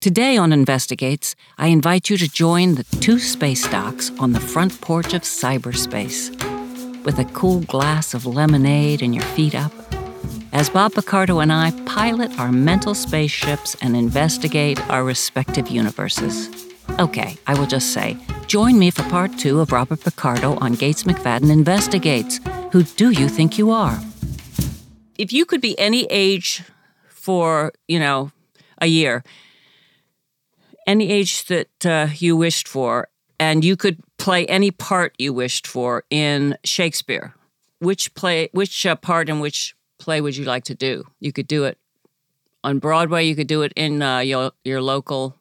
Today on Investigates, I invite you to join the two space docks on the front porch of cyberspace. With a cool glass of lemonade and your feet up, as Bob Picardo and I pilot our mental spaceships and investigate our respective universes. Okay, I will just say, join me for part two of Robert Picardo on Gates McFadden Investigates. Who do you think you are? If you could be any age for, you know, a year, any age that uh, you wished for, and you could play any part you wished for in Shakespeare. Which play, which uh, part in which play would you like to do? You could do it on Broadway. You could do it in uh, your your local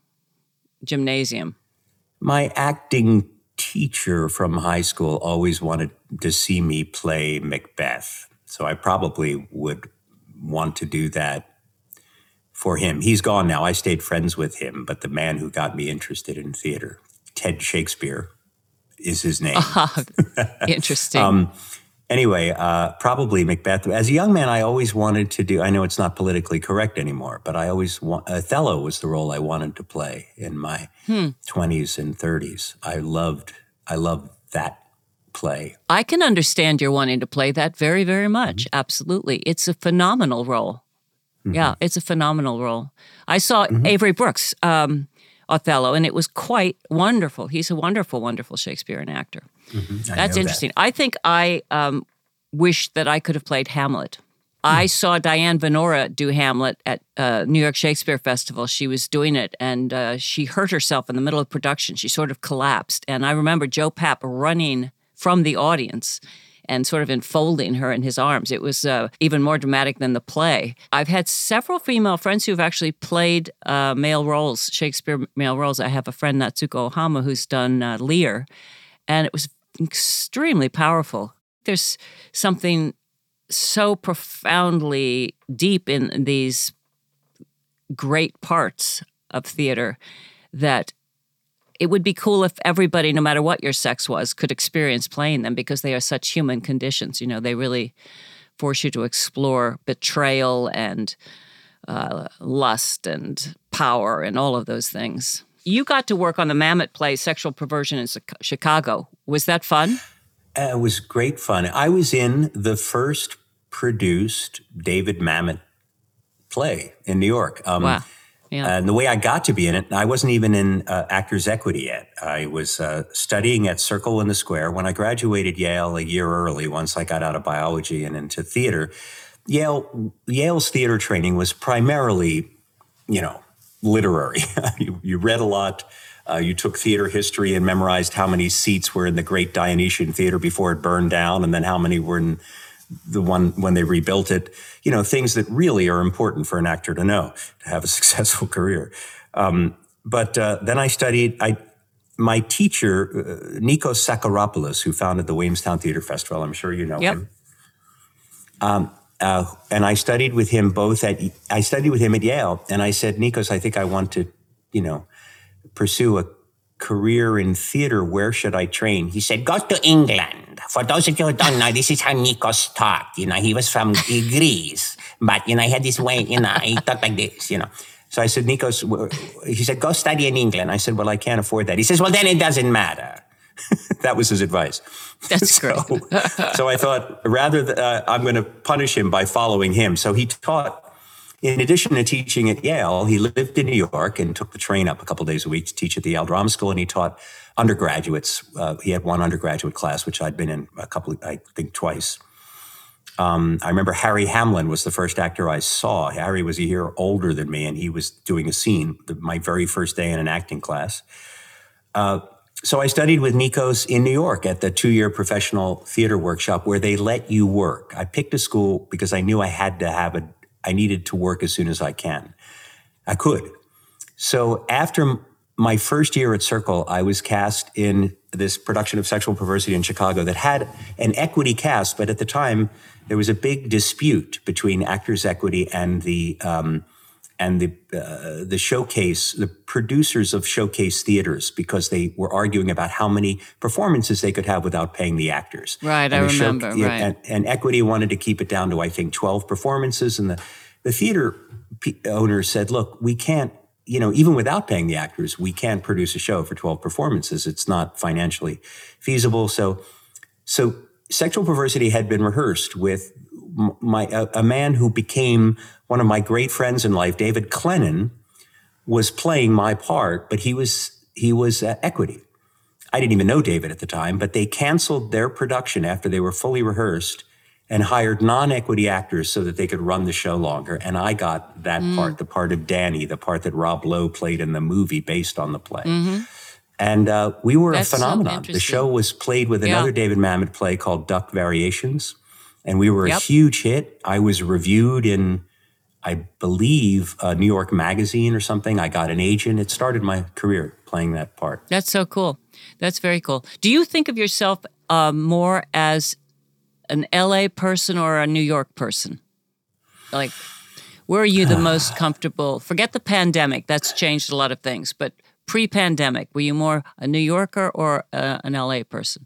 gymnasium. My acting teacher from high school always wanted to see me play Macbeth, so I probably would want to do that for him. He's gone now. I stayed friends with him, but the man who got me interested in theater, Ted Shakespeare, is his name. Uh, interesting. um, anyway, uh, probably Macbeth. As a young man, I always wanted to do. I know it's not politically correct anymore, but I always want, Othello was the role I wanted to play in my Hmm. twenties and thirties. I loved. I loved that play. I can understand your wanting to play that very, very much. Absolutely. It's a phenomenal role. Yeah, it's a phenomenal role. I saw Avery Brooks, um, Othello, and it was quite wonderful. He's a wonderful, wonderful Shakespearean actor. Know That's that. interesting. I think I um, wish that I could have played Hamlet. I saw Diane Venora do Hamlet at uh, New York Shakespeare Festival. She was doing it and uh, she hurt herself in the middle of production. She sort of collapsed. And I remember Joe Papp running from the audience and sort of enfolding her in his arms. It was uh, even more dramatic than the play. I've had several female friends who've actually played uh, male roles, Shakespeare male roles. I have a friend, Natsuko Ohama, who's done uh, Lear, and it was extremely powerful. There's something so profoundly deep in these great parts of theater that it would be cool if everybody, no matter what your sex was, could experience playing them because they are such human conditions. You know, they really force you to explore betrayal and uh, lust and power and all of those things. You got to work on the Mamet play, Sexual Perversion in Chicago. Was that fun? Uh, It was great fun. I was in the first produced David Mamet play in New York. Um, Wow. Yeah. And the way I got to be in it, I wasn't even in uh, Actors Equity yet. I was uh, studying at Circle in the Square. When I graduated Yale a year early, once I got out of biology and into theater, Yale Yale's theater training was primarily, you know, literary. you, you read a lot. Uh, you took theater history and memorized how many seats were in the Great Dionysian Theater before it burned down, and then how many were in the one when they rebuilt it. You know, things that really are important for an actor to know to have a successful career. Um, but uh, then I studied. I my teacher uh, Nikos Psacharopoulos, who founded the Williamstown Theater Festival. I'm sure you know Yep. him. Um, uh, and I studied with him both at I studied with him at Yale, and I said, Nikos, I think I want to, you know, pursue a career in theater. Where should I train? He said, go to England. For those of you who don't know, this is how Nikos talked. You know, he was from Greece, but you know, he had this way. You know, he talked like this. You know. So I said, Nikos, he said, go study in England. I said, well, I can't afford that. He says, well, then it doesn't matter. that was his advice. That's so, great. so I thought, rather, th- uh, I'm going to punish him by following him. So he taught, in addition to teaching at Yale, he lived in New York and took the train up a couple days a week to teach at the Yale Drama School. And he taught undergraduates. Uh, he had one undergraduate class, which I'd been in a couple, I think twice. Um, I remember Harry Hamlin was the first actor I saw. Harry was a year older than me, and he was doing a scene, the, my very first day in an acting class. Uh, so I studied with Nikos in New York at the two-year professional theater workshop where they let you work. I picked a school because I knew I had to have a, I needed to work as soon as I can. I could. So after my first year at Circle, I was cast in this production of Sexual Perversity in Chicago that had an equity cast, but at the time there was a big dispute between Actors Equity and the um, and the uh, the showcase, the producers of showcase theaters, because they were arguing about how many performances they could have without paying the actors. Right, and I remember. Show, right, and, and, Equity wanted to keep it down to I think twelve performances, and the the theater owner said, "Look, we can't." You know, even without paying the actors, we can't produce a show for 12 performances. It's not financially feasible. So, so sexual perversity had been rehearsed with my a, a, man who became one of my great friends in life, David Clennon, was playing my part, but he was he was uh, equity. I didn't even know David at the time, but they canceled their production after they were fully rehearsed and hired non-equity actors so that they could run the show longer. And I got that mm. part, the part of Danny, the part that Rob Lowe played in the movie based on the play. Mm-hmm. And uh, we were That's a phenomenon. So the show was played with another. David Mamet play called Duck Variations and we were yep. a huge hit. I was reviewed in, I believe, a New York Magazine or something. I got an agent. It started my career playing that part. That's so cool. That's very cool. Do you think of yourself uh, more as an LA person or a New York person? Like, where are you the most comfortable? Forget the pandemic, that's changed a lot of things, but pre pandemic, were you more a New Yorker or uh, an LA person?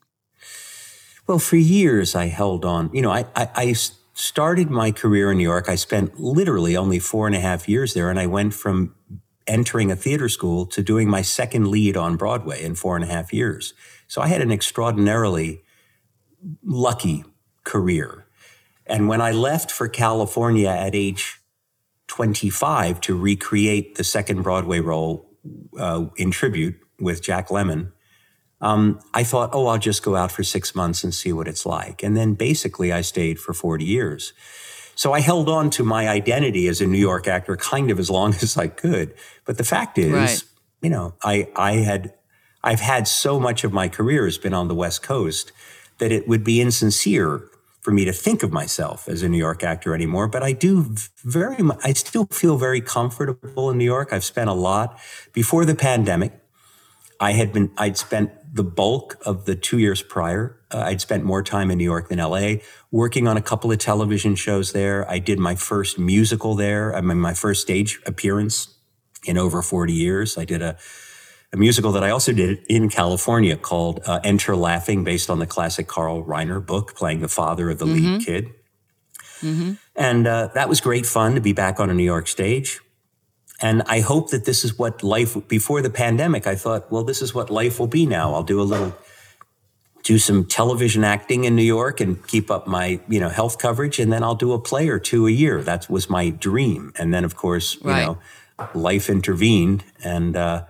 Well, for years I held on. You know, I, I, I started my career in New York. I spent literally only four and a half years there, and I went from entering a theater school to doing my second lead on Broadway in four and a half years. So I had an extraordinarily lucky career. And when I left for California at age 25 to recreate the second Broadway role uh, in tribute with Jack Lemmon, um, I thought, oh, I'll just go out for six months and see what it's like. And then basically I stayed for 40 years. So I held on to my identity as a New York actor kind of as long as I could. But the fact is, right. you know, I, I had, I've had so much of my career has been on the West Coast that it would be insincere for me to think of myself as a New York actor anymore. But I do very much, I still feel very comfortable in New York. I've spent a lot before the pandemic. I had been, I'd spent the bulk of the two years prior. Uh, I'd spent more time in New York than LA, working on a couple of television shows there. I did my first musical there. I mean, my first stage appearance in over 40 years. I did a, a musical that I also did in California called uh, Enter Laughing, based on the classic Carl Reiner book, playing the father of the mm-hmm. lead kid. Mm-hmm. And uh, that was great fun to be back on a New York stage. And I hope that this is what life, before the pandemic, I thought, well, this is what life will be now. I'll do a little, do some television acting in New York and keep up my, you know, health coverage. And then I'll do a play or two a year. That was my dream. And then, of course, you right. know, life intervened. And uh,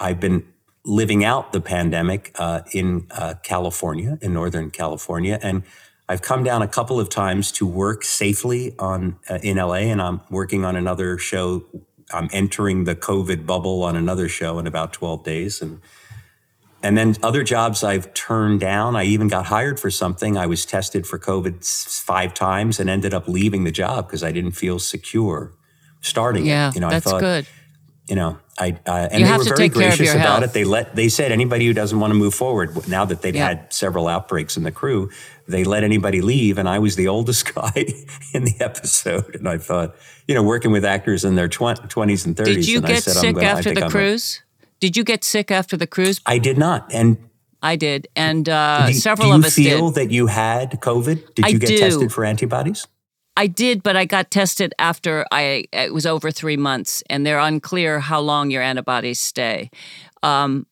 I've been living out the pandemic uh, in uh, California, in Northern California. And I've come down a couple of times to work safely on uh, in LA, and I'm working on another show I'm entering the COVID bubble on another show in about 12 days. And and then other jobs I've turned down. I even got hired for something. I was tested for COVID five times and ended up leaving the job because I didn't feel secure starting yeah, it. You know, that's I thought, good. You know, I uh, and you they were very gracious about health. it. They let they said anybody who doesn't want to move forward now that they've yeah. had several outbreaks in the crew, they let anybody leave. And I was the oldest guy in the episode, and I thought you know, working with actors in their twenties and thirties. Did you get said, sick gonna, after the cruise? did you get sick after the cruise? I did not, and I did, and uh, do, several of us did. You feel that you had COVID? Did I you get do. tested for antibodies? I did, but I got tested after I it was over three months, and they're unclear how long your antibodies stay. Um,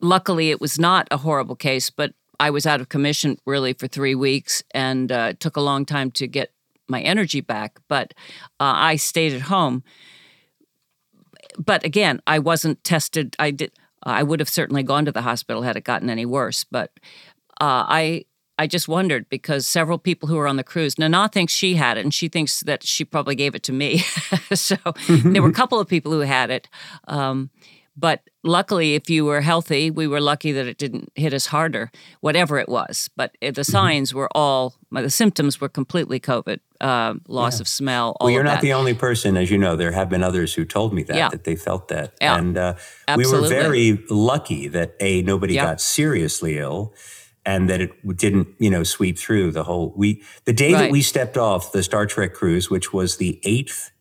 luckily, it was not a horrible case, but I was out of commission really for three weeks, and uh, it took a long time to get my energy back, but uh, I stayed at home. But again, I wasn't tested. I did. I would have certainly gone to the hospital had it gotten any worse. But uh, I I just wondered because several people who were on the cruise, Nana thinks she had it, and she thinks that she probably gave it to me. so there were a couple of people who had it. Um, But luckily, if you were healthy, we were lucky that it didn't hit us harder, whatever it was. But the Mm-hmm. signs were all, the symptoms were completely COVID, uh, loss of smell. All Well, you're not that. the only person, as you know. There have been others who told me that Yeah. that they felt that, Yeah. and uh, we were very lucky that a nobody Yeah. got seriously ill, and that it didn't, you know, sweep through the whole. We the day that we stepped off the Star Trek cruise, which was the eighth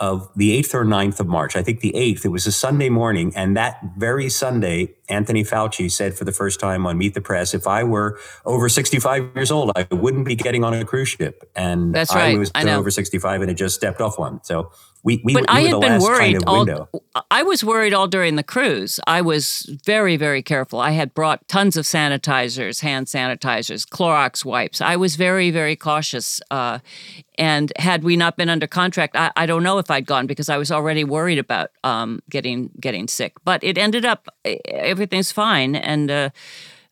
of the eighth or 9th of March. I think the eighth. It was a Sunday morning, and that very Sunday, Anthony Fauci said for the first time on Meet the Press, "If I were over 65 years old, I wouldn't be getting on a cruise ship." And That's I was I over 65 and had just stepped off one. So we we, But we I were had the been last worried kind of all. window. I was worried all during the cruise. I was very, very careful. I had brought tons of sanitizers, hand sanitizers, Clorox wipes. I was very, very cautious. Uh, and had we not been under contract, I, I don't know if I'd gone because I was already worried about um, getting getting sick. But it ended up everything's fine, and uh,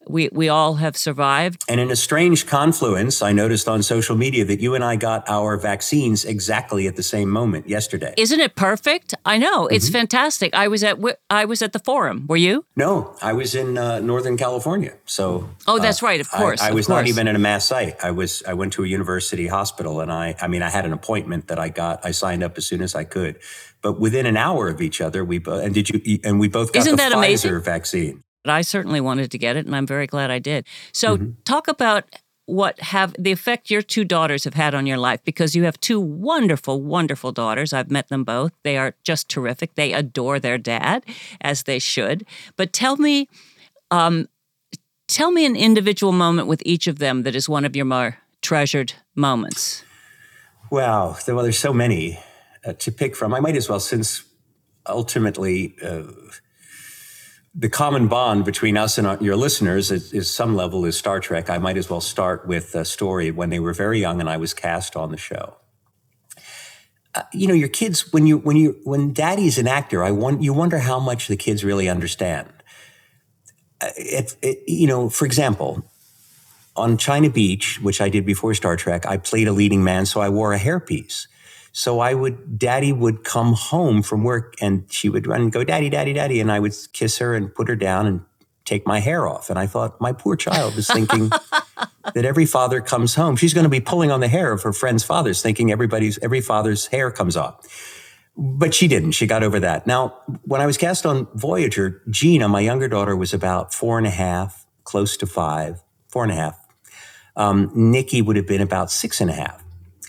we we all have survived. And in a strange confluence, I noticed on social media that you and I got our vaccines exactly at the same moment yesterday. Isn't it perfect? I know it's Mm-hmm. fantastic. I was at I was at the forum. Were you? No, I was in uh, Northern California, so Oh, that's right. Of course. I, of was not even in a mass site. I was. I went to a university hospital, and I. I mean, I had an appointment that I got. I signed up as soon as I could, but within an hour of each other, we both. And did you? And we both got Isn't the that Pfizer amazing? vaccine. But I certainly wanted to get it, and I'm very glad I did. So, Mm-hmm. talk about what have the effect your two daughters have had on your life because you have two wonderful, wonderful daughters. I've met them both. They are just terrific. They adore their dad, as they should. But tell me, um, tell me an individual moment with each of them that is one of your more treasured moments. Wow, well, there's so many uh, to pick from. I might as well, since ultimately uh, the common bond between us and our, your listeners is, is some level is Star Trek. I might as well start with a story when they were very young and I was cast on the show. Uh, you know, your kids when you when you when Daddy's an actor, I want you wonder how much the kids really understand. Uh, it, you know, for example, on China Beach, which I did before Star Trek, I played a leading man, so I wore a hairpiece. So I would, Daddy would come home from work, and she would run and go, "Daddy, Daddy, Daddy," and I would kiss her and put her down and take my hair off. And I thought, my poor child is thinking that every father comes home. She's going to be pulling on the hair of her friends' fathers, thinking everybody's every father's hair comes off. But she didn't. She got over that. Now, when I was cast on Voyager, Gina, my younger daughter, was about four and a half, close to five, four and a half. Um, Nikki would have been about six and a half.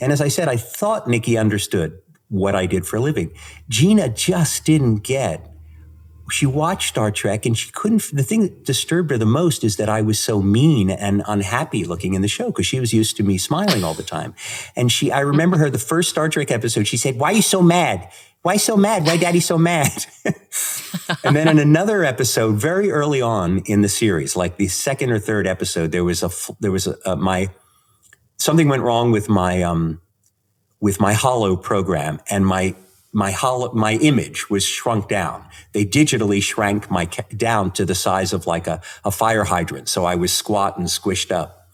And as I said, I thought Nikki understood what I did for a living. Gina just didn't get. She watched Star Trek and she couldn't. The thing that disturbed her the most is that I was so mean and unhappy looking in the show because she was used to me smiling all the time. And she, I remember her the first Star Trek episode. She said, "Why are you so mad? Why so mad? Why Daddy so mad?" and then in another episode, very early on in the series, like the second or third episode, there was a, there was a, a my something went wrong with my um with my holo program and my my holo my image was shrunk down. They digitally shrank my ca- down to the size of like a, a fire hydrant. So i was squat and squished up.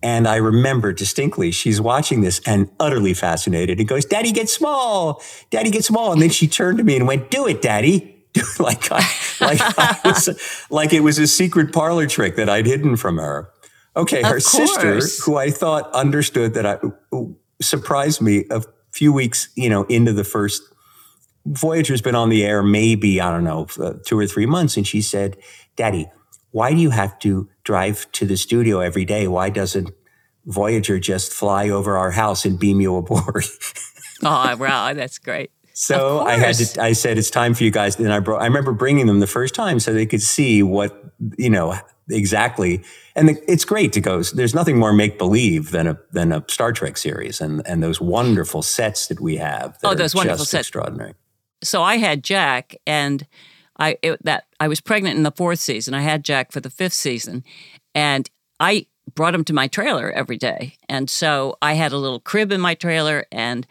And i remember distinctly she's watching this and utterly fascinated. And goes daddy get small. Daddy get small. And then she turned to me and went do it daddy. Like I, like I was, like it was a secret parlor trick that i'd hidden from her okay her Of sister who i thought understood that i surprised me a few weeks, you know, into the first Voyager's been on the air maybe, I don't know, uh, two or three months. And she said, Daddy, why do you have to drive to the studio every day? Why doesn't Voyager just fly over our house and beam you aboard? Oh, wow, that's great. So I had to, I said, it's time for you guys. And I brought, I remember bringing them the first time so they could see what, you know, exactly. And the, it's great to go. There's nothing more make believe than a, than a Star Trek series and, and those wonderful sets that we have. that Oh, those wonderful sets. Extraordinary. so I had Jack, and I it, that I was pregnant in the fourth season. I had Jack for the fifth season, and I brought him to my trailer every day. And so I had a little crib in my trailer, and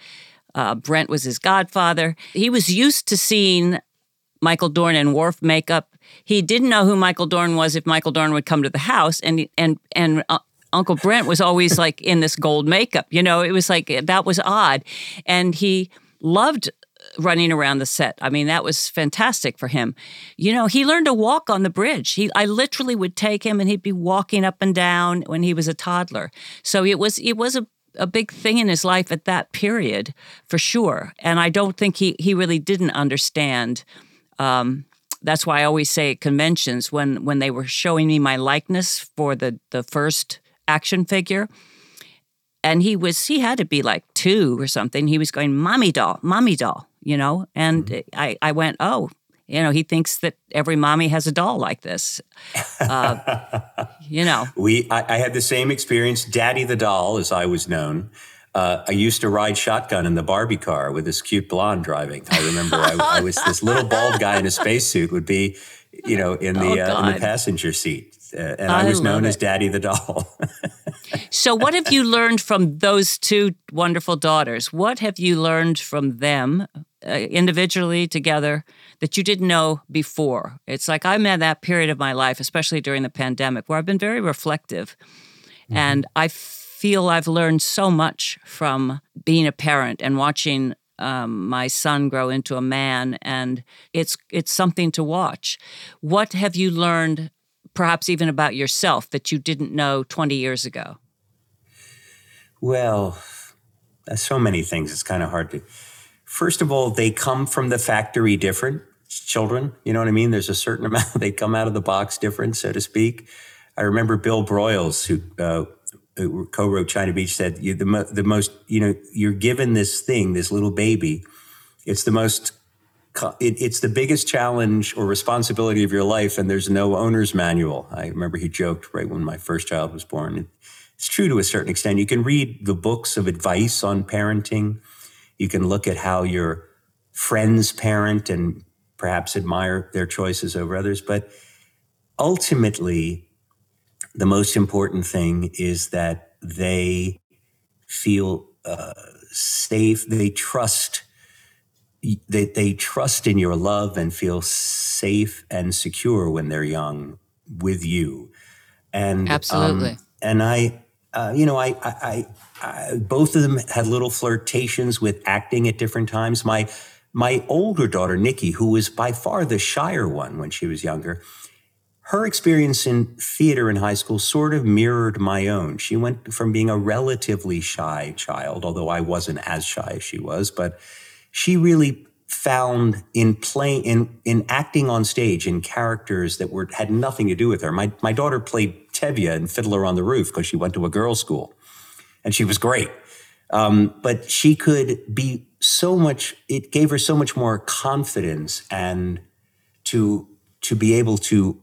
uh, Brent was his godfather. He was used to seeing Michael Dorn in Worf makeup. He didn't know who Michael Dorn was if Michael Dorn would come to the house, and and and. Uh, Uncle Brent was always like in this gold makeup. You know, it was like that was odd. And he loved running around the set. I mean, that was fantastic for him. You know, he learned to walk on the bridge. He, I literally would take him, and he'd be walking up and down when he was a toddler. So it was, it was a, a big thing in his life at that period, for sure. And I don't think he he really didn't understand. Um, that's why I always say at conventions when when they were showing me my likeness for the the first action figure and he was he had to be like two or something he was going mommy doll mommy doll you know and mm-hmm. i i went oh you know he thinks that every mommy has a doll like this uh, you know we I, I, had the same experience daddy the doll as i was known uh, I used to ride shotgun in the Barbie car with this cute blonde driving. I remember I, I was this little bald guy in a spacesuit would be, you know, in the oh, uh, in the passenger seat uh, and I, I was known it. as Daddy the Doll. so, what have you learned from those two wonderful daughters? What have you learned from them uh, individually, together, that you didn't know before? It's like I'm at that period of my life, especially during the pandemic, where I've been very reflective. Mm-hmm. And I feel I've learned so much from being a parent and watching um, my son grow into a man, and it's it's something to watch. What have you learned perhaps even about yourself that you didn't know 20 years ago? Well, so many things. It's kind of hard to. First of all, they come from the factory different children. You know what I mean? There's a certain amount, they come out of the box different, so to speak. I remember Bill Broyles, who, uh, who co-wrote China Beach, said the, the most, you know, you're given this thing, this little baby. It's the most it, it's the biggest challenge or responsibility of your life, and there's no owner's manual. I remember he joked right when my first child was born. It's true to a certain extent. You can read the books of advice on parenting. You can look at how your friends parent and perhaps admire their choices over others. But ultimately, the most important thing is that they feel uh, safe, they trust they, they trust in your love and feel safe and secure when they're young with you. And um, absolutely. Um, and I, uh, you know, I, I, I, both of them had little flirtations with acting at different times. My, my older daughter, Nikki, who was by far the shyer one when she was younger, her experience in theater in high school sort of mirrored my own. She went from being a relatively shy child, although I wasn't as shy as she was, but she really found in playing in in acting on stage in characters that were had nothing to do with her. My my daughter played Tevye in Fiddler on the Roof because she went to a girls' school, and she was great. Um, but she could be so much. It gave her so much more confidence and to to be able to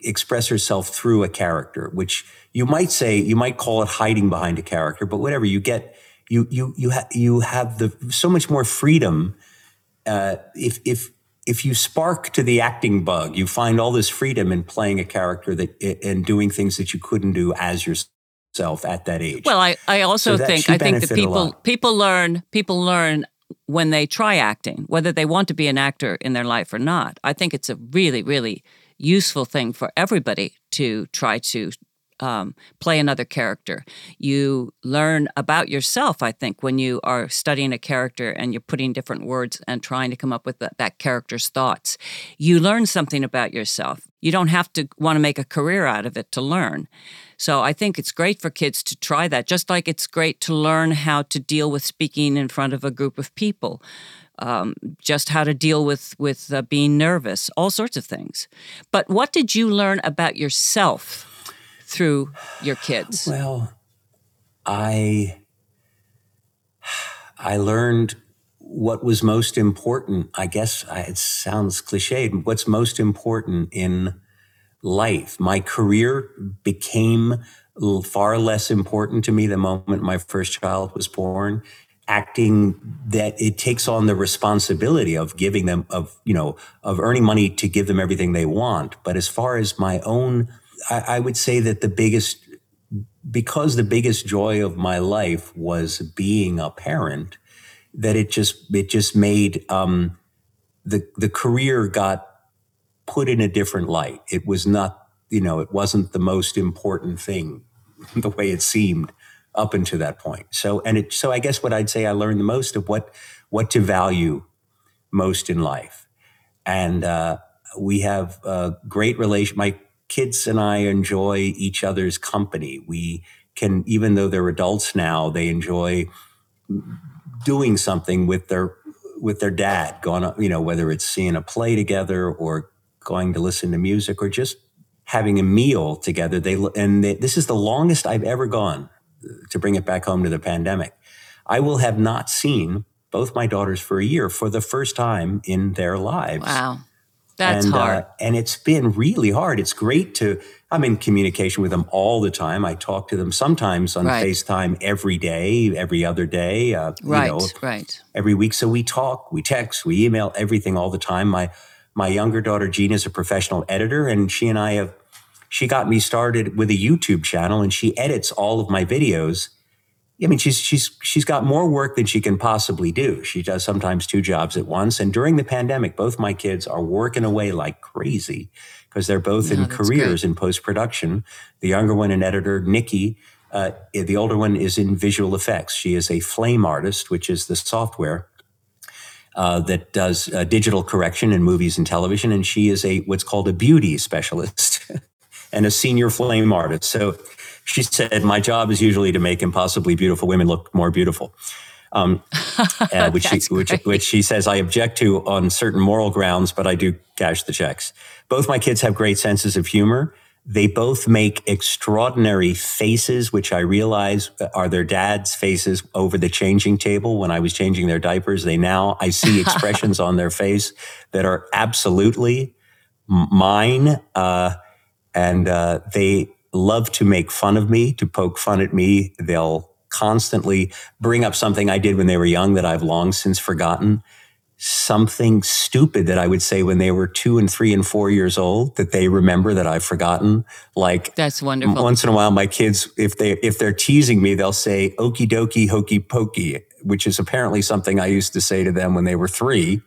express herself through a character, which you might say you might call it hiding behind a character, but whatever you get you you you have you have the so much more freedom uh, if if if you spark to the acting bug, you find all this freedom in playing a character that and doing things that you couldn't do as yourself at that age. Well, I, I also so think I think that people people learn people learn when they try acting, whether they want to be an actor in their life or not. I think it's a really really useful thing for everybody to try to um, play another character. You learn about yourself, I think, when you are studying a character and you're putting different words and trying to come up with that, that character's thoughts. You learn something about yourself. You don't have to want to make a career out of it to learn. So I think it's great for kids to try that, just like it's great to learn how to deal with speaking in front of a group of people. Um, just how to deal with with uh, being nervous, all sorts of things. But what did you learn about yourself through your kids? Well, I I learned what was most important. I guess it sounds cliched. What's most important in life? My career became far less important to me the moment my first child was born acting that it takes on the responsibility of giving them of you know of earning money to give them everything they want but as far as my own I, I would say that the biggest, because the biggest joy of my life was being a parent, that it just it just made um, the the career got put in a different light. It was not, you know, it wasn't the most important thing the way it seemed up until that point. So, and it, so I guess what I'd say I learned the most of what, what to value most in life. And uh, we have a great relation. My kids and I enjoy each other's company. We can, even though they're adults now, they enjoy doing something with their with their dad, going, you know, whether it's seeing a play together or going to listen to music or just having a meal together. They and they, this is the longest I've ever gone uh, to bring it back home to the pandemic. I will have not seen both my daughters for a year for the first time in their lives. Wow. That's and, hard. Uh, and it's been really hard. It's great to, I'm in communication with them all the time. I talk to them sometimes on right. FaceTime every day, every other day. Uh, right, you know, right. Every week. So we talk, we text, we email, everything all the time. My, my younger daughter, Gina, is a professional editor, and she and I have, she got me started with a YouTube channel and she edits all of my videos I mean, she's she's she's got more work than she can possibly do. She does sometimes two jobs at once. And during the pandemic, both my kids are working away like crazy because they're both in careers great. in post production. The younger one, an editor, Nikki. Uh, the older one is in visual effects. She is a flame artist, which is the software uh, that does uh, digital correction in movies and television, and she is a what's called a beauty specialist and a senior flame artist. So she said, "My job is usually to make impossibly beautiful women look more beautiful." Um, uh, which, she, which, which she says I object to on certain moral grounds, but I do cash the checks. Both my kids have great senses of humor. They both make extraordinary faces, which I realize are their dad's faces over the changing table when I was changing their diapers. They now, I see expressions on their face that are absolutely mine. Uh, and uh, they love to make fun of me, to poke fun at me. They'll constantly bring up something I did when they were young that I've long since forgotten. Something stupid that I would say when they were two and three and four years old that they remember that I've forgotten. Like that's wonderful. Once in a while, my kids, if they if they're teasing me, they'll say "okie dokie, hokey pokey," which is apparently something I used to say to them when they were three,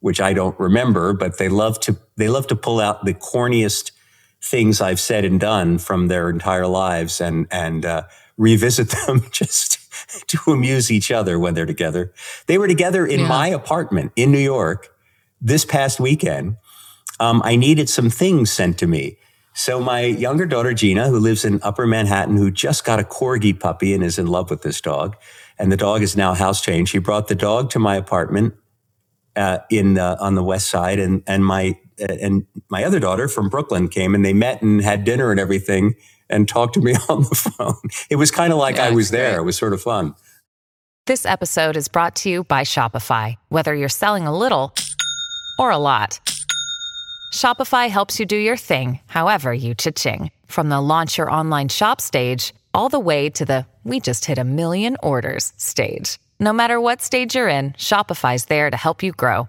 which I don't remember. But they love to they love to pull out the corniest things I've said and done from their entire lives and and uh, revisit them just to amuse each other when they're together. They were together in yeah. my apartment in New York this past weekend. Um, I needed some things sent to me. So my younger daughter Gina, who lives in Upper Manhattan, who just got a corgi puppy and is in love with this dog, and the dog is now house trained. She brought the dog to my apartment uh, in uh, on the west side, and and my and my other daughter from Brooklyn came and they met and had dinner and everything and talked to me on the phone. It was kind of like yeah, I was there. Great. It was sort of fun. This episode is brought to you by Shopify. Whether you're selling a little or a lot, Shopify helps you do your thing, however you cha-ching. From the launch your online shop stage all the way to the we just hit a million orders stage. No matter what stage you're in, Shopify's there to help you grow.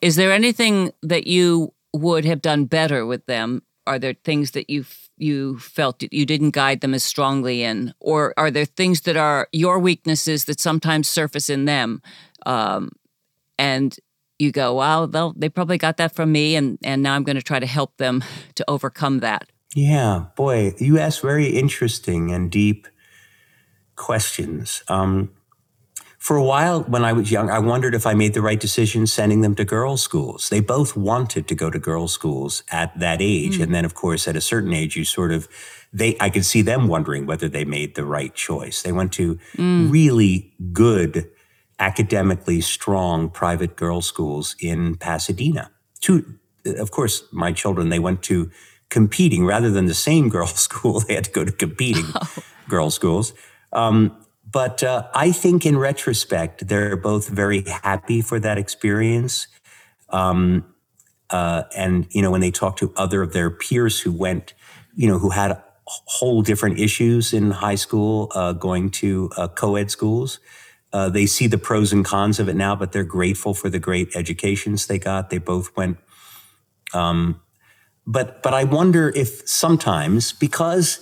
Is there anything that you would have done better with them? Are there things that you you felt you didn't guide them as strongly in, or are there things that are your weaknesses that sometimes surface in them, um, and you go, "Well, they probably got that from me," and and now I'm going to try to help them to overcome that. Yeah, boy, you ask very interesting and deep questions. Um, for a while, when I was young, I wondered if I made the right decision sending them to girls' schools. They both wanted to go to girls' schools at that age. Mm. And then, of course, at a certain age, you sort of, they, I could see them wondering whether they made the right choice. They went to mm. really good, academically strong private girls' schools in Pasadena. Two, of course, my children, they went to competing rather than the same girls' school. They had to go to competing oh. girls' schools. Um, but uh, I think in retrospect, they're both very happy for that experience. Um, uh, and, you know, when they talk to other of their peers who went you know, who had whole different issues in high school, uh, going to uh, co-ed schools. Uh, they see the pros and cons of it now, but they're grateful for the great educations they got. They both went. Um, but but I wonder if sometimes because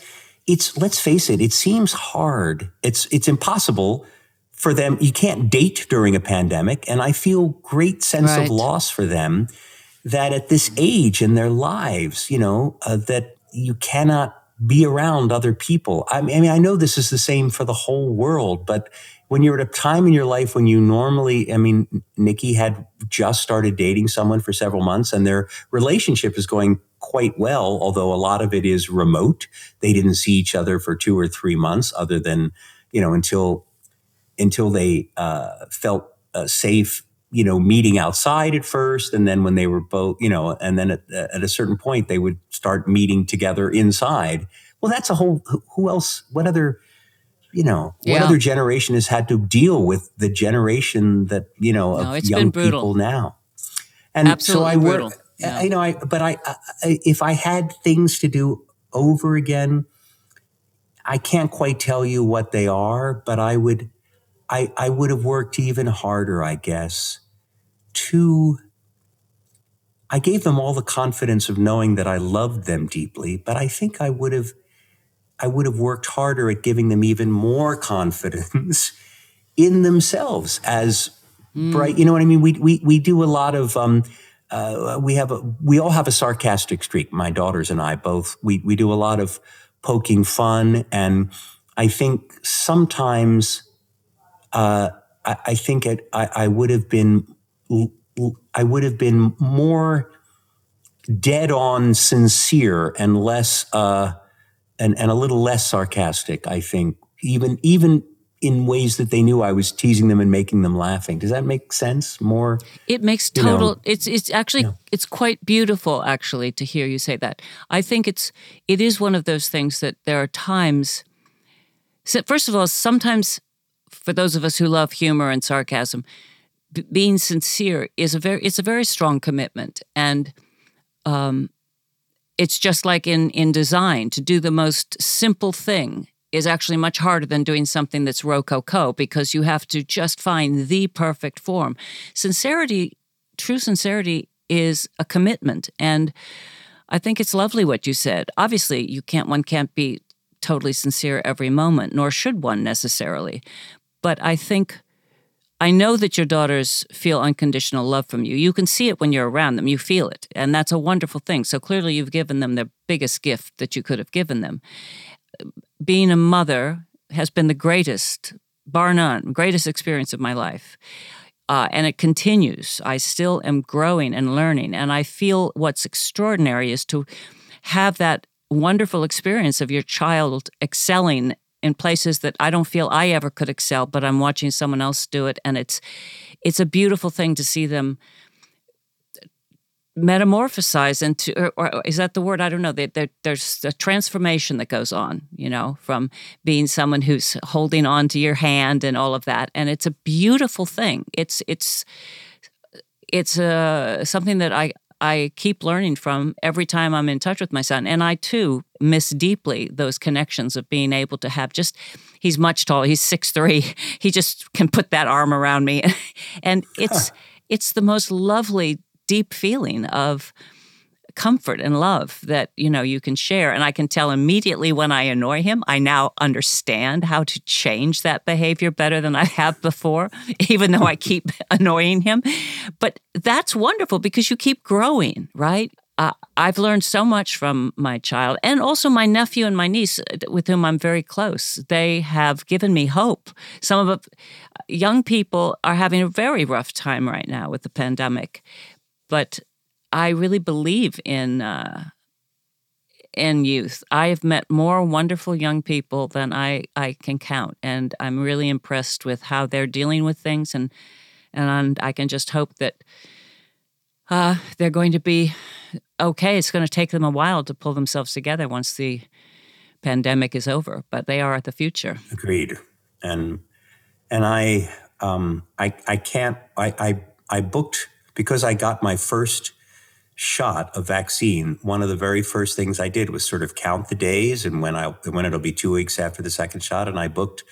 it's let's face it, it seems hard. It's it's impossible for them. You can't date during a pandemic, and I feel great sense right. of loss for them that at this age in their lives, you know, uh, that you cannot be around other people. I mean, I know this is the same for the whole world, but when you're at a time in your life when you normally, I mean, Nikki had just started dating someone for several months and their relationship is going quite well, although a lot of it is remote. They didn't see each other for two or three months other than, you know, until, until they uh, felt uh, safe you know, meeting outside at first. And then when they were both, you know, and then at, at a certain point, they would start meeting together inside. Well, that's a whole, who else, what other, you know, yeah. what other generation has had to deal with the generation that, you know, no, of young people now? And Absolutely so I would, yeah. you know, I, but I, I, if I had things to do over again, I can't quite tell you what they are, but I would, I, I would have worked even harder, I guess, to. I gave them all the confidence of knowing that I loved them deeply, but I think I would have I would have worked harder at giving them even more confidence in themselves as mm. bright. You know what I mean? We we we do a lot of um, uh, we have a we all have a sarcastic streak. My daughters and I both we we do a lot of poking fun, and I think sometimes uh, I, I, think it, I, I would have been I would have been more dead on sincere and less uh, and and a little less sarcastic. I think even even in ways that they knew I was teasing them and making them laughing. Does that make sense? More It makes total know, it's it's actually yeah. it's quite beautiful actually to hear you say that. I think it's it is one of those things that there are times first of all sometimes for those of us who love humor and sarcasm, b- being sincere is a very it's a very strong commitment, and um, it's just like in in design to do the most simple thing is actually much harder than doing something that's rococo because you have to just find the perfect form. Sincerity, true sincerity, is a commitment, and I think it's lovely what you said. Obviously, you can't one can't be totally sincere every moment, nor should one necessarily. But I think I know that your daughters feel unconditional love from you. You can see it when you're around them, you feel it. And that's a wonderful thing. So clearly, you've given them the biggest gift that you could have given them. Being a mother has been the greatest, bar none, greatest experience of my life. Uh, and it continues. I still am growing and learning. And I feel what's extraordinary is to have that wonderful experience of your child excelling in places that I don't feel I ever could excel, but I'm watching someone else do it, and it's it's a beautiful thing to see them metamorphosize into or, or is that the word? I don't know. There, there's a transformation that goes on you know from being someone who's holding on to your hand and all of that and it's a beautiful thing. It's it's it's uh, something that i I keep learning from every time I'm in touch with my son. And I too miss deeply those connections of being able to have just he's much taller, he's six three. He just can put that arm around me. and it's huh. it's the most lovely, deep feeling of comfort and love that you know you can share and i can tell immediately when i annoy him i now understand how to change that behavior better than i have before even though i keep annoying him but that's wonderful because you keep growing right uh, I've learned so much from my child and also my nephew and my niece, uh, with whom I'm very close. They have given me hope. Some of the young people are having a very rough time right now with the pandemic, but I really believe in uh, in youth. I have met more wonderful young people than I I can count, and I'm really impressed with how they're dealing with things, and and I can just hope that uh, they're going to be okay. It's going to take them a while to pull themselves together once the pandemic is over, but they are at the future. Agreed, and and I um I I can't I I I booked because I got my first shot a vaccine, one of the very first things I did was sort of count the days and when I when it'll be two weeks after the second shot, and I booked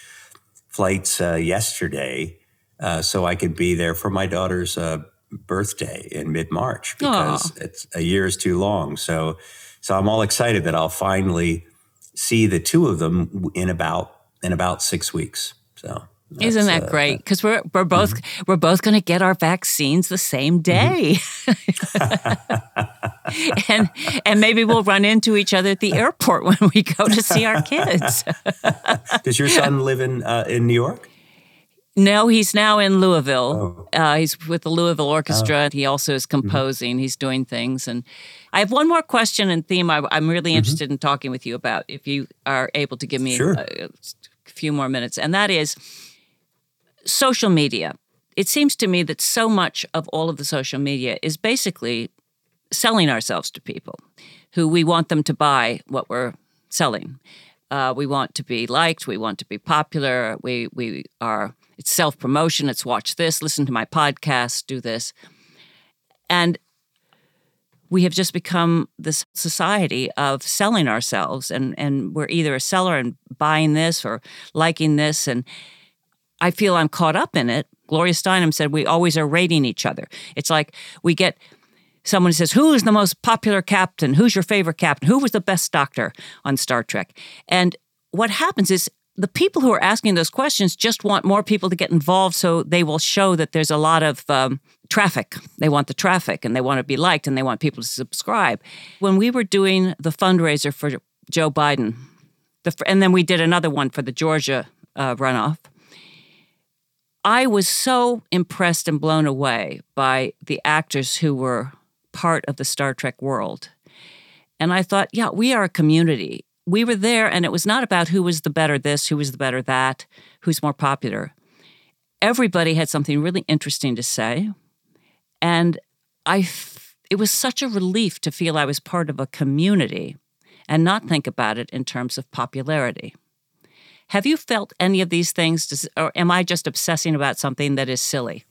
flights uh, yesterday uh, so I could be there for my daughter's uh, birthday in mid March because Aww. it's a year is too long. So so I'm all excited that I'll finally see the two of them in about in about six weeks. So isn't that uh, great? Because we're we're both mm-hmm. we're both going to get our vaccines the same day, mm-hmm. and and maybe we'll run into each other at the airport when we go to see our kids. Does your son live in uh, in New York? No, he's now in Louisville. Oh. Uh, he's with the Louisville Orchestra. Oh. He also is mm-hmm. composing. Mm-hmm. He's doing things. And I have one more question and theme I, am really mm-hmm. interested in talking with you about, if you are able to give me sure. a, a few more minutes. And that is social media. It seems to me that so much of all of the social media is basically selling ourselves to people who we want them to buy what we're selling. Uh, we want to be liked. We want to be popular. We we are. It's self promotion. It's watch this, listen to my podcast, do this, and we have just become this society of selling ourselves, and and we're either a seller and buying this or liking this, and I feel I'm caught up in it. Gloria Steinem said we always are rating each other. It's like we get someone says, Who's the most popular captain? Who's your favorite captain? Who was the best doctor on Star Trek? And what happens is the people who are asking those questions just want more people to get involved so they will show that there's a lot of um, traffic. They want the traffic and they want to be liked and they want people to subscribe. When we were doing the fundraiser for Joe Biden, the, and then we did another one for the Georgia uh, runoff I was so impressed and blown away by the actors who were part of the Star Trek world. And I thought, yeah, we are a community. We were there, and it was not about who was the better this, who was the better that, who's more popular. Everybody had something really interesting to say. And I, it was such a relief to feel I was part of a community and not think about it in terms of popularity. Have you felt any of these things, or am I just obsessing about something that is silly?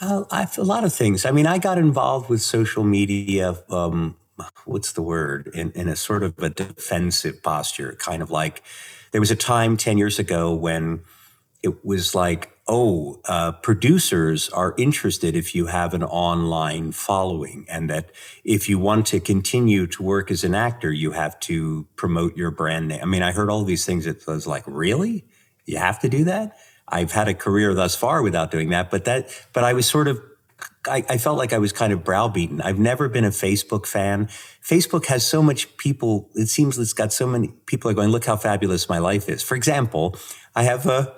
Uh, a lot of things. I mean, I got involved with social media. Um, what's the word? In, in a sort of a defensive posture, kind of like there was a time 10 years ago when it was like oh, uh, producers are interested if you have an online following, and that if you want to continue to work as an actor, you have to promote your brand name. I mean, I heard all these things. It was like, really? You have to do that? I've had a career thus far without doing that, but that, but I was sort of I, I, felt like I was kind of browbeaten. I've never been a Facebook fan. Facebook has so much people. It seems it's got so many people are going, look how fabulous my life is. For example, I have a,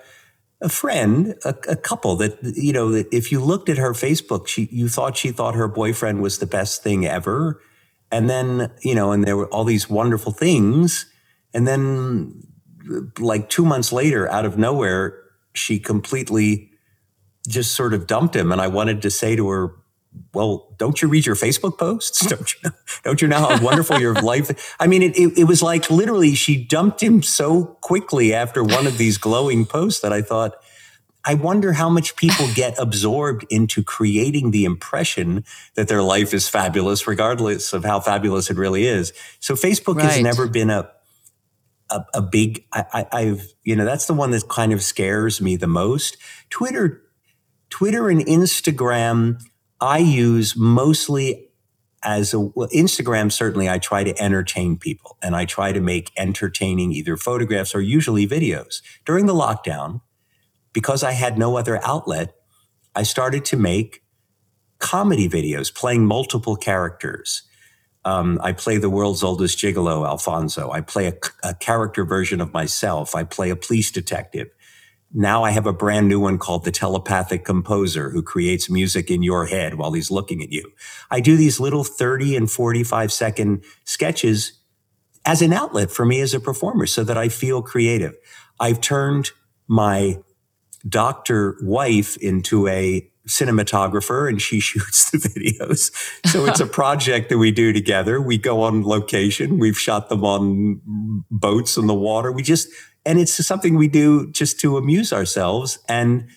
a friend, a, a, couple that you know if you looked at her Facebook, she you thought she thought her boyfriend was the best thing ever, and then you know, and there were all these wonderful things, and then like two months later, out of nowhere, she completely just sort of dumped him, and I wanted to say to her, well, don't you read your Facebook posts? Don't you know, don't you know how wonderful your life? I mean, it, it, it, was like literally she dumped him so quickly after one of these glowing posts that I thought, I wonder how much people get absorbed into creating the impression that their life is fabulous, regardless of how fabulous it really is. So Facebook right. has never been a, a, a big, I, I, I've, you know, that's the one that kind of scares me the most. Twitter, Twitter and Instagram, I use mostly as a well, Instagram. Certainly, I try to entertain people and I try to make entertaining either photographs or usually videos. During the lockdown, because I had no other outlet, I started to make comedy videos playing multiple characters. Um, I play the world's oldest gigolo, Alfonso. I play a, a character version of myself. I play a police detective. Now I have a brand new one called the telepathic composer who creates music in your head while he's looking at you. I do these little 30 and 45 second sketches as an outlet for me as a performer so that I feel creative. I've turned my doctor wife into a cinematographer and she shoots the videos. So it's a project that we do together. We go on location. We've shot them on boats in the water. We just and it's something we do just to amuse ourselves. And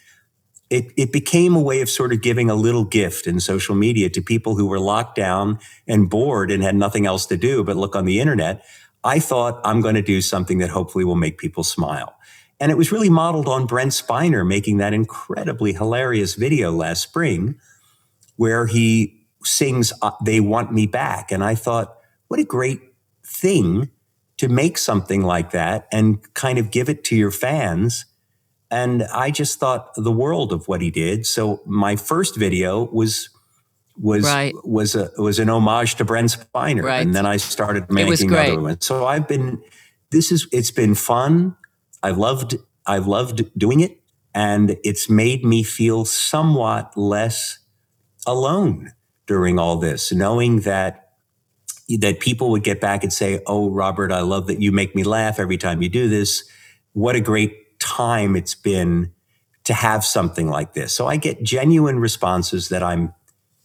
it, it became a way of sort of giving a little gift in social media to people who were locked down and bored and had nothing else to do but look on the internet. I thought I'm going to do something that hopefully will make people smile. And it was really modeled on Brent Spiner making that incredibly hilarious video last spring where he sings, They Want Me Back. And I thought, what a great thing to make something like that and kind of give it to your fans and I just thought the world of what he did. So my first video was was right. was a was an homage to Brent Spiner, right. and then I started making other ones. So I've been this is it's been fun. I loved I loved doing it, and it's made me feel somewhat less alone during all this, knowing that that people would get back and say, "Oh, Robert, I love that you make me laugh every time you do this. What a great time it's been to have something like this. So I get genuine responses that I'm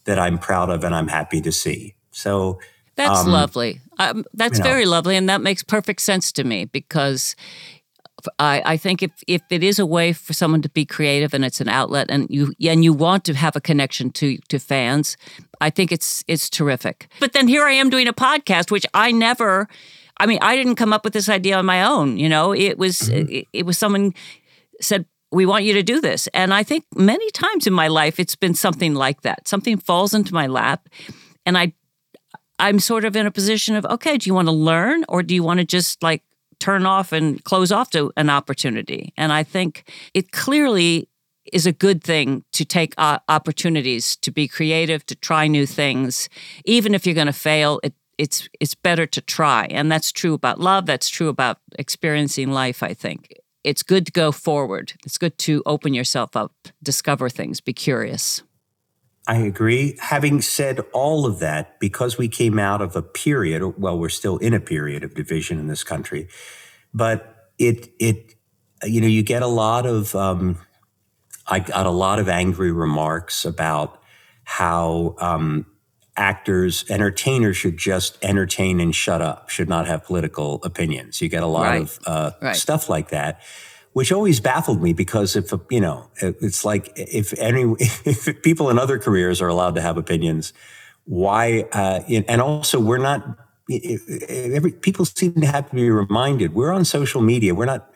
that I'm proud of and I'm happy to see. So that's um, lovely. Um, that's you know, very lovely, and that makes perfect sense to me because I, I, think if if it is a way for someone to be creative and it's an outlet and you and you want to have a connection to to fans, I think it's it's terrific. But then here I am doing a podcast, which I never I mean, I didn't come up with this idea on my own. You know, it was mm-hmm. it, it was someone said we want you to do this, and I think many times in my life it's been something like that. Something falls into my lap, and I I'm sort of in a position of okay, do you want to learn or do you want to just like turn off and close off to an opportunity? And I think it clearly is a good thing to take uh, opportunities to be creative, to try new things. Even if you're going to fail, it it's it's better to try. And that's true about love. That's true about experiencing life i think. It's good to go forward. It's good to open yourself up discover things be curious i agree having said all of that because we came out of a period well we're still in a period of division in this country but it it you know you get a lot of um, i got a lot of angry remarks about how um, actors, entertainers should just entertain and shut up, should not have political opinions. You get a lot right. of uh, right. stuff like that, which always baffled me because if, you know, it's like if any, if people in other careers are allowed to have opinions, why, uh, and also we're not, every, people seem to have to be reminded we're on social media. We're not,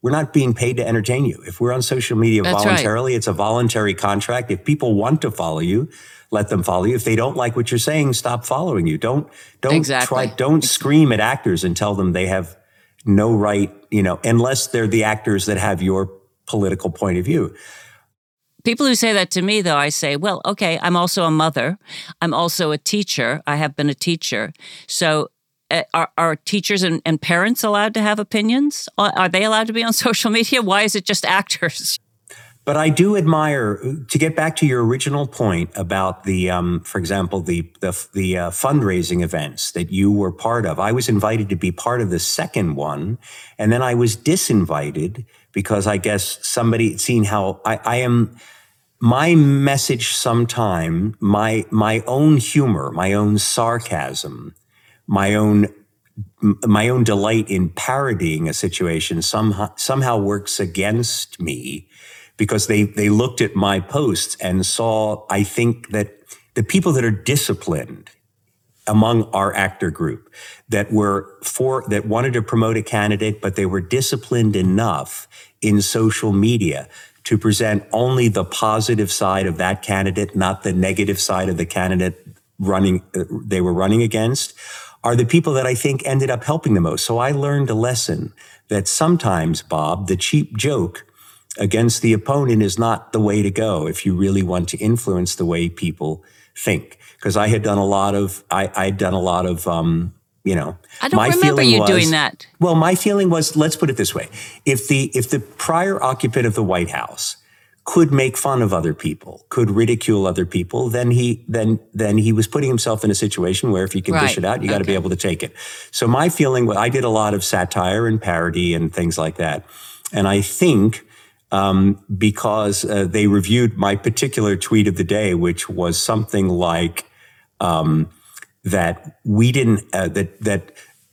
we're not being paid to entertain you. If we're on social media That's voluntarily, right. it's a voluntary contract. If people want to follow you, let them follow you. If they don't like what you're saying, stop following you. Don't don't exactly. try don't scream at actors and tell them they have no right, you know, unless they're the actors that have your political point of view. People who say that to me, though, I say, well, okay, I'm also a mother. I'm also a teacher. I have been a teacher. So uh, are, are, teachers and, and, parents allowed to have opinions? Are they allowed to be on social media? Why is it just actors? But I do admire to get back to your original point about the, um, for example, the the, the uh, fundraising events that you were part of. I was invited to be part of the second one, and then I was disinvited because I guess somebody seen how I, I am. My message, sometime my my own humor, my own sarcasm, my own my own delight in parodying a situation somehow somehow works against me because they they looked at my posts and saw I think that the people that are disciplined among our actor group that were for that wanted to promote a candidate but they were disciplined enough in social media to present only the positive side of that candidate not the negative side of the candidate running uh, they were running against are the people that I think ended up helping the most. So I learned a lesson that sometimes Bob the cheap joke against the opponent is not the way to go if you really want to influence the way people think. Because I had done a lot of, I, I'd done a lot of, um, you know, I don't my remember you was, doing that. Well, my feeling was, let's put it this way: if the if the prior occupant of the White House could make fun of other people, could ridicule other people, then he then then he was putting himself in a situation where if you can right. dish it out, you got to be able to take it. So my feeling, was I did a lot of satire and parody and things like that, and I think um, because uh, they reviewed my particular tweet of the day, which was something like um, that we didn't uh, that that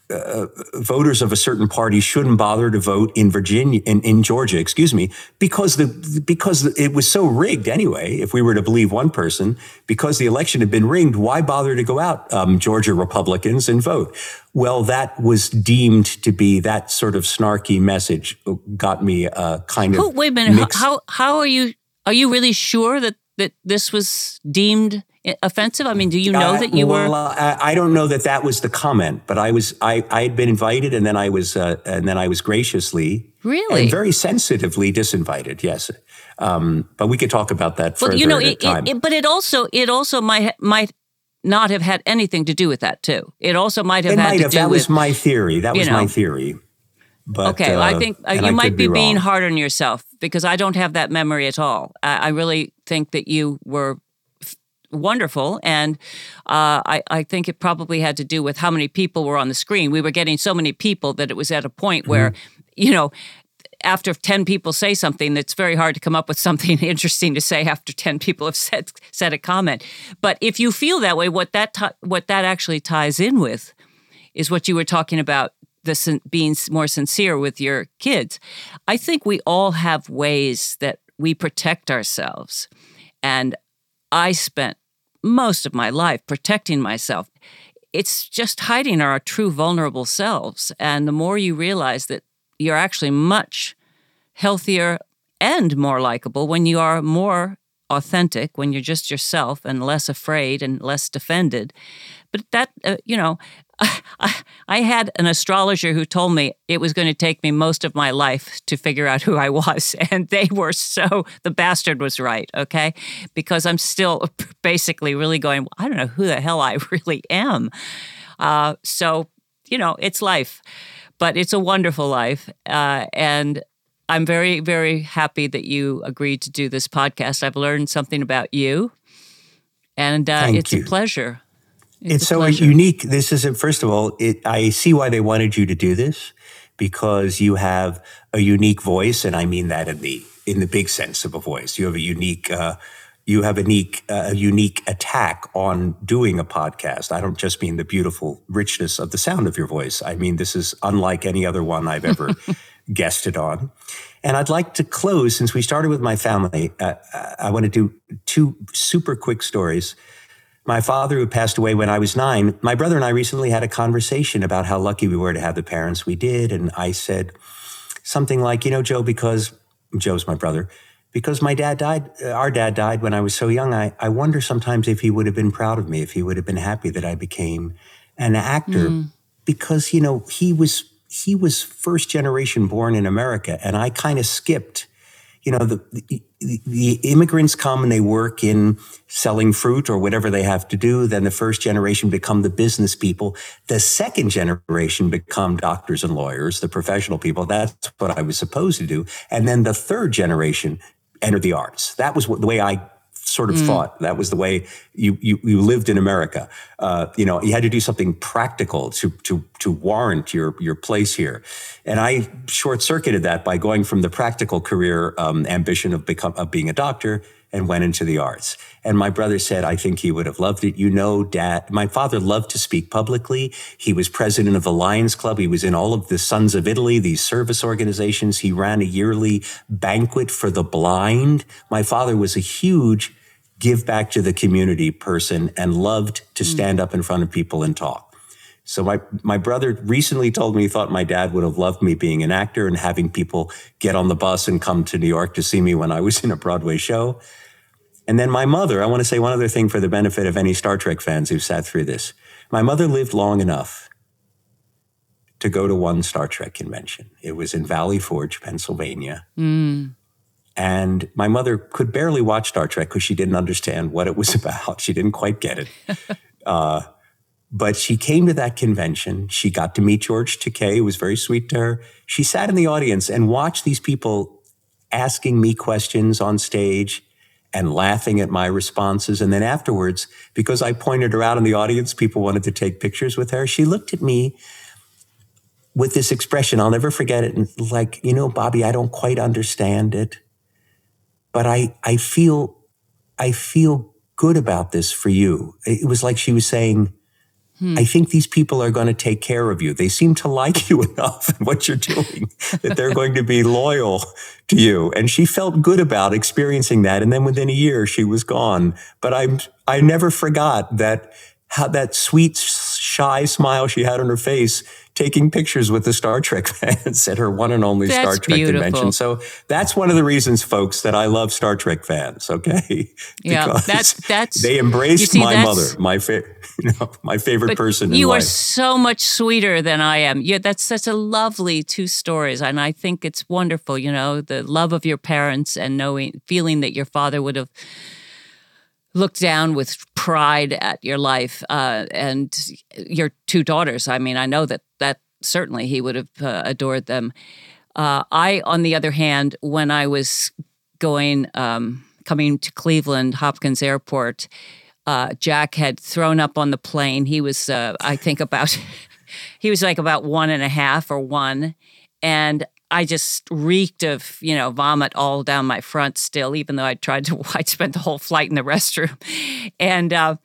uh, voters of a certain party shouldn't bother to vote in Virginia in, in Georgia, excuse me, because the because it was so rigged anyway. If we were to believe one person, because the election had been rigged, why bother to go out, um, Georgia Republicans, and vote? Well, that was deemed to be that sort of snarky message. Got me uh, kind of. Oh, wait a minute. How how are you? Are you really sure that that this was deemed? Offensive? I mean, do you know uh, that you well, were? Uh, I don't know that that was the comment, but I was I I had been invited, and then I was uh, and then I was graciously, really, and very sensitively disinvited. Yes, um, but we could talk about that. Well, you know, it, it, but it also it also might might not have had anything to do with that too. It also might have it had might to have. do that with, was my theory. That was know, my theory. But, okay, uh, I think uh, you I might be, be being hard on yourself because I don't have that memory at all. I, I really think that you were wonderful. And uh, I, I, think it probably had to do with how many people were on the screen. We were getting so many people that it was at a point where, mm-hmm. you know, after 10 people say something, it's very hard to come up with something interesting to say after 10 people have said, said a comment. But if you feel that way, what that, t- what that actually ties in with is what you were talking about the being more sincere with your kids. I think we all have ways that we protect ourselves. And I spent most of my life protecting myself. It's just hiding our true vulnerable selves. And the more you realize that you're actually much healthier and more likable when you are more authentic, when you're just yourself and less afraid and less defended. But that, uh, you know, I, I had an astrologer who told me it was going to take me most of my life to figure out who I was. And they were so, the bastard was right, okay? Because I'm still basically really going, I don't know who the hell I really am. Uh, so, you know, it's life, but it's a wonderful life. Uh, and I'm very, very happy that you agreed to do this podcast. I've learned something about you, and uh, it's you. a pleasure. It's, it's so unique. This is first of all, it, I see why they wanted you to do this because you have a unique voice, and I mean that in the in the big sense of a voice. You have a unique. Uh, you have a unique, uh, a unique attack on doing a podcast. I don't just mean the beautiful richness of the sound of your voice. I mean this is unlike any other one I've ever guested on. And I'd like to close since we started with my family. Uh, I want to do two super quick stories my father, who passed away when I was nine, my brother and I recently had a conversation about how lucky we were to have the parents we did. And I said something like, you know, Joe, because Joe's my brother, because my dad died, uh, our dad died when I was so young, I, I wonder sometimes if he would have been proud of me, if he would have been happy that I became an actor, mm. because, you know, he was, he was first generation born in America and I kind of skipped you know, the, the, the, immigrants come and they work in selling fruit or whatever they have to do. Then the first generation become the business people. The second generation become doctors and lawyers, the professional people. That's what I was supposed to do. And then the third generation enter the arts. That was what, the way I sort of mm. thought that was the way you you, you lived in America. Uh, you know, you had to do something practical to to to warrant your your place here. And I short circuited that by going from the practical career um, ambition of become of being a doctor and went into the arts. And my brother said, I think he would have loved it. You know, dad, my father loved to speak publicly. He was president of the Lions Club. He was in all of the Sons of Italy, these service organizations. He ran a yearly banquet for the blind. My father was a huge give back to the community person and loved to mm. stand up in front of people and talk. So my, my brother recently told me he thought my dad would have loved me being an actor and having people get on the bus and come to New York to see me when I was in a Broadway show. And then my mother, I want to say one other thing for the benefit of any Star Trek fans who've sat through this. My mother lived long enough to go to one Star Trek convention. It was in Valley Forge, Pennsylvania. Mm. And my mother could barely watch Star Trek because she didn't understand what it was about. She didn't quite get it. uh, but she came to that convention. She got to meet George Takei, who was very sweet to her. She sat in the audience and watched these people asking me questions on stage and laughing at my responses. And then afterwards, because I pointed her out in the audience, people wanted to take pictures with her. She looked at me with this expression. I'll never forget it. And Like, you know, Bobby, I don't quite understand it, but I, I feel, I feel good about this for you. It was like she was saying, Hmm. I think these people are going to take care of you. They seem to like you enough and what you're doing that they're going to be loyal to you. And she felt good about experiencing that. And then within a year, she was gone. But I, I never forgot that how that sweet, shy smile she had on her face taking pictures with the Star Trek fans at her one and only that's Star Trek beautiful. convention. So that's one of the reasons, folks, that I love Star Trek fans. Okay, yeah, that's that's they embraced see, my mother, my favorite. You know, my favorite person. You are so much sweeter than I am. Yeah, that's such a lovely two stories, and I think it's wonderful. You know, the love of your parents and knowing, feeling that your father would have looked down with pride at your life uh, and your two daughters. I mean, I know that that certainly he would have uh, adored them. Uh, I, on the other hand, when I was going um, coming to Cleveland Hopkins Airport, uh, Jack had thrown up on the plane. He was, uh, I think, about he was like about one and a half or one, and I just reeked of, you know, vomit all down my front still, even though I tried to, I spent the whole flight in the restroom. And, uh,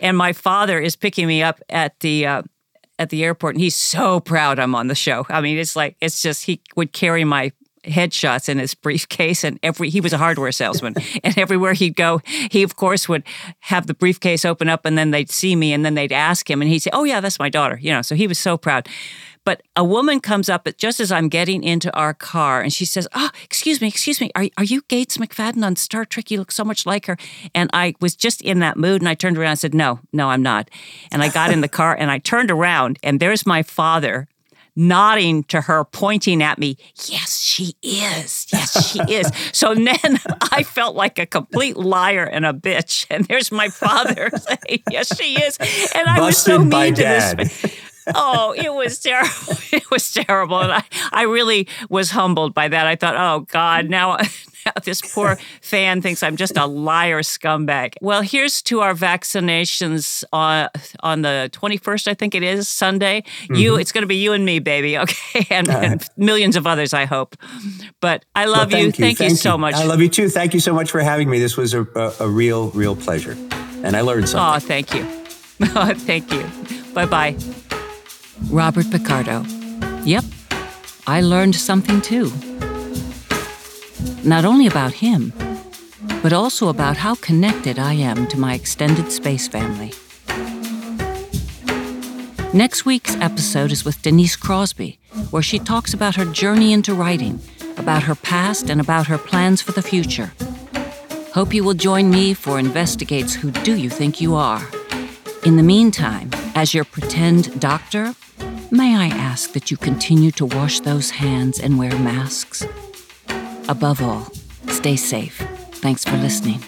and my father is picking me up at the, uh, at the airport and he's so proud I'm on the show. I mean, it's like, it's just, he would carry my headshots in his briefcase and every he was a hardware salesman and everywhere he'd go he of course would have the briefcase open up and then they'd see me and then they'd ask him and he'd say oh yeah that's my daughter you know so he was so proud but a woman comes up just as I'm getting into our car and she says, Oh, excuse me, excuse me. Are, are you Gates McFadden on Star Trek? You look so much like her. And I was just in that mood and I turned around and said, No, no, I'm not. And I got in the car and I turned around and there's my father nodding to her, pointing at me. Yes, she is. Yes, she is. So then I felt like a complete liar and a bitch. And there's my father saying, Yes, she is. And I Busted was so mean to dad. this oh, it was terrible. It was terrible. And I, I really was humbled by that. I thought, oh God, now, now this poor fan thinks I'm just a liar scumbag. Well, here's to our vaccinations on on the 21st, I think it is, Sunday. Mm-hmm. You it's gonna be you and me, baby, okay? And, right. and millions of others, I hope. But I love well, you. you. Thank, thank you so much. I love you too. Thank you so much for having me. This was a, a, a real, real pleasure. And I learned something. Oh, thank you. thank you. Bye bye. Robert Picardo. Yep, I learned something too. Not only about him, but also about how connected I am to my extended space family. Next week's episode is with Denise Crosby, where she talks about her journey into writing, about her past, and about her plans for the future. Hope you will join me for Investigates Who Do You Think You Are? In the meantime, as your pretend doctor, may I ask that you continue to wash those hands and wear masks? Above all, stay safe. Thanks for listening.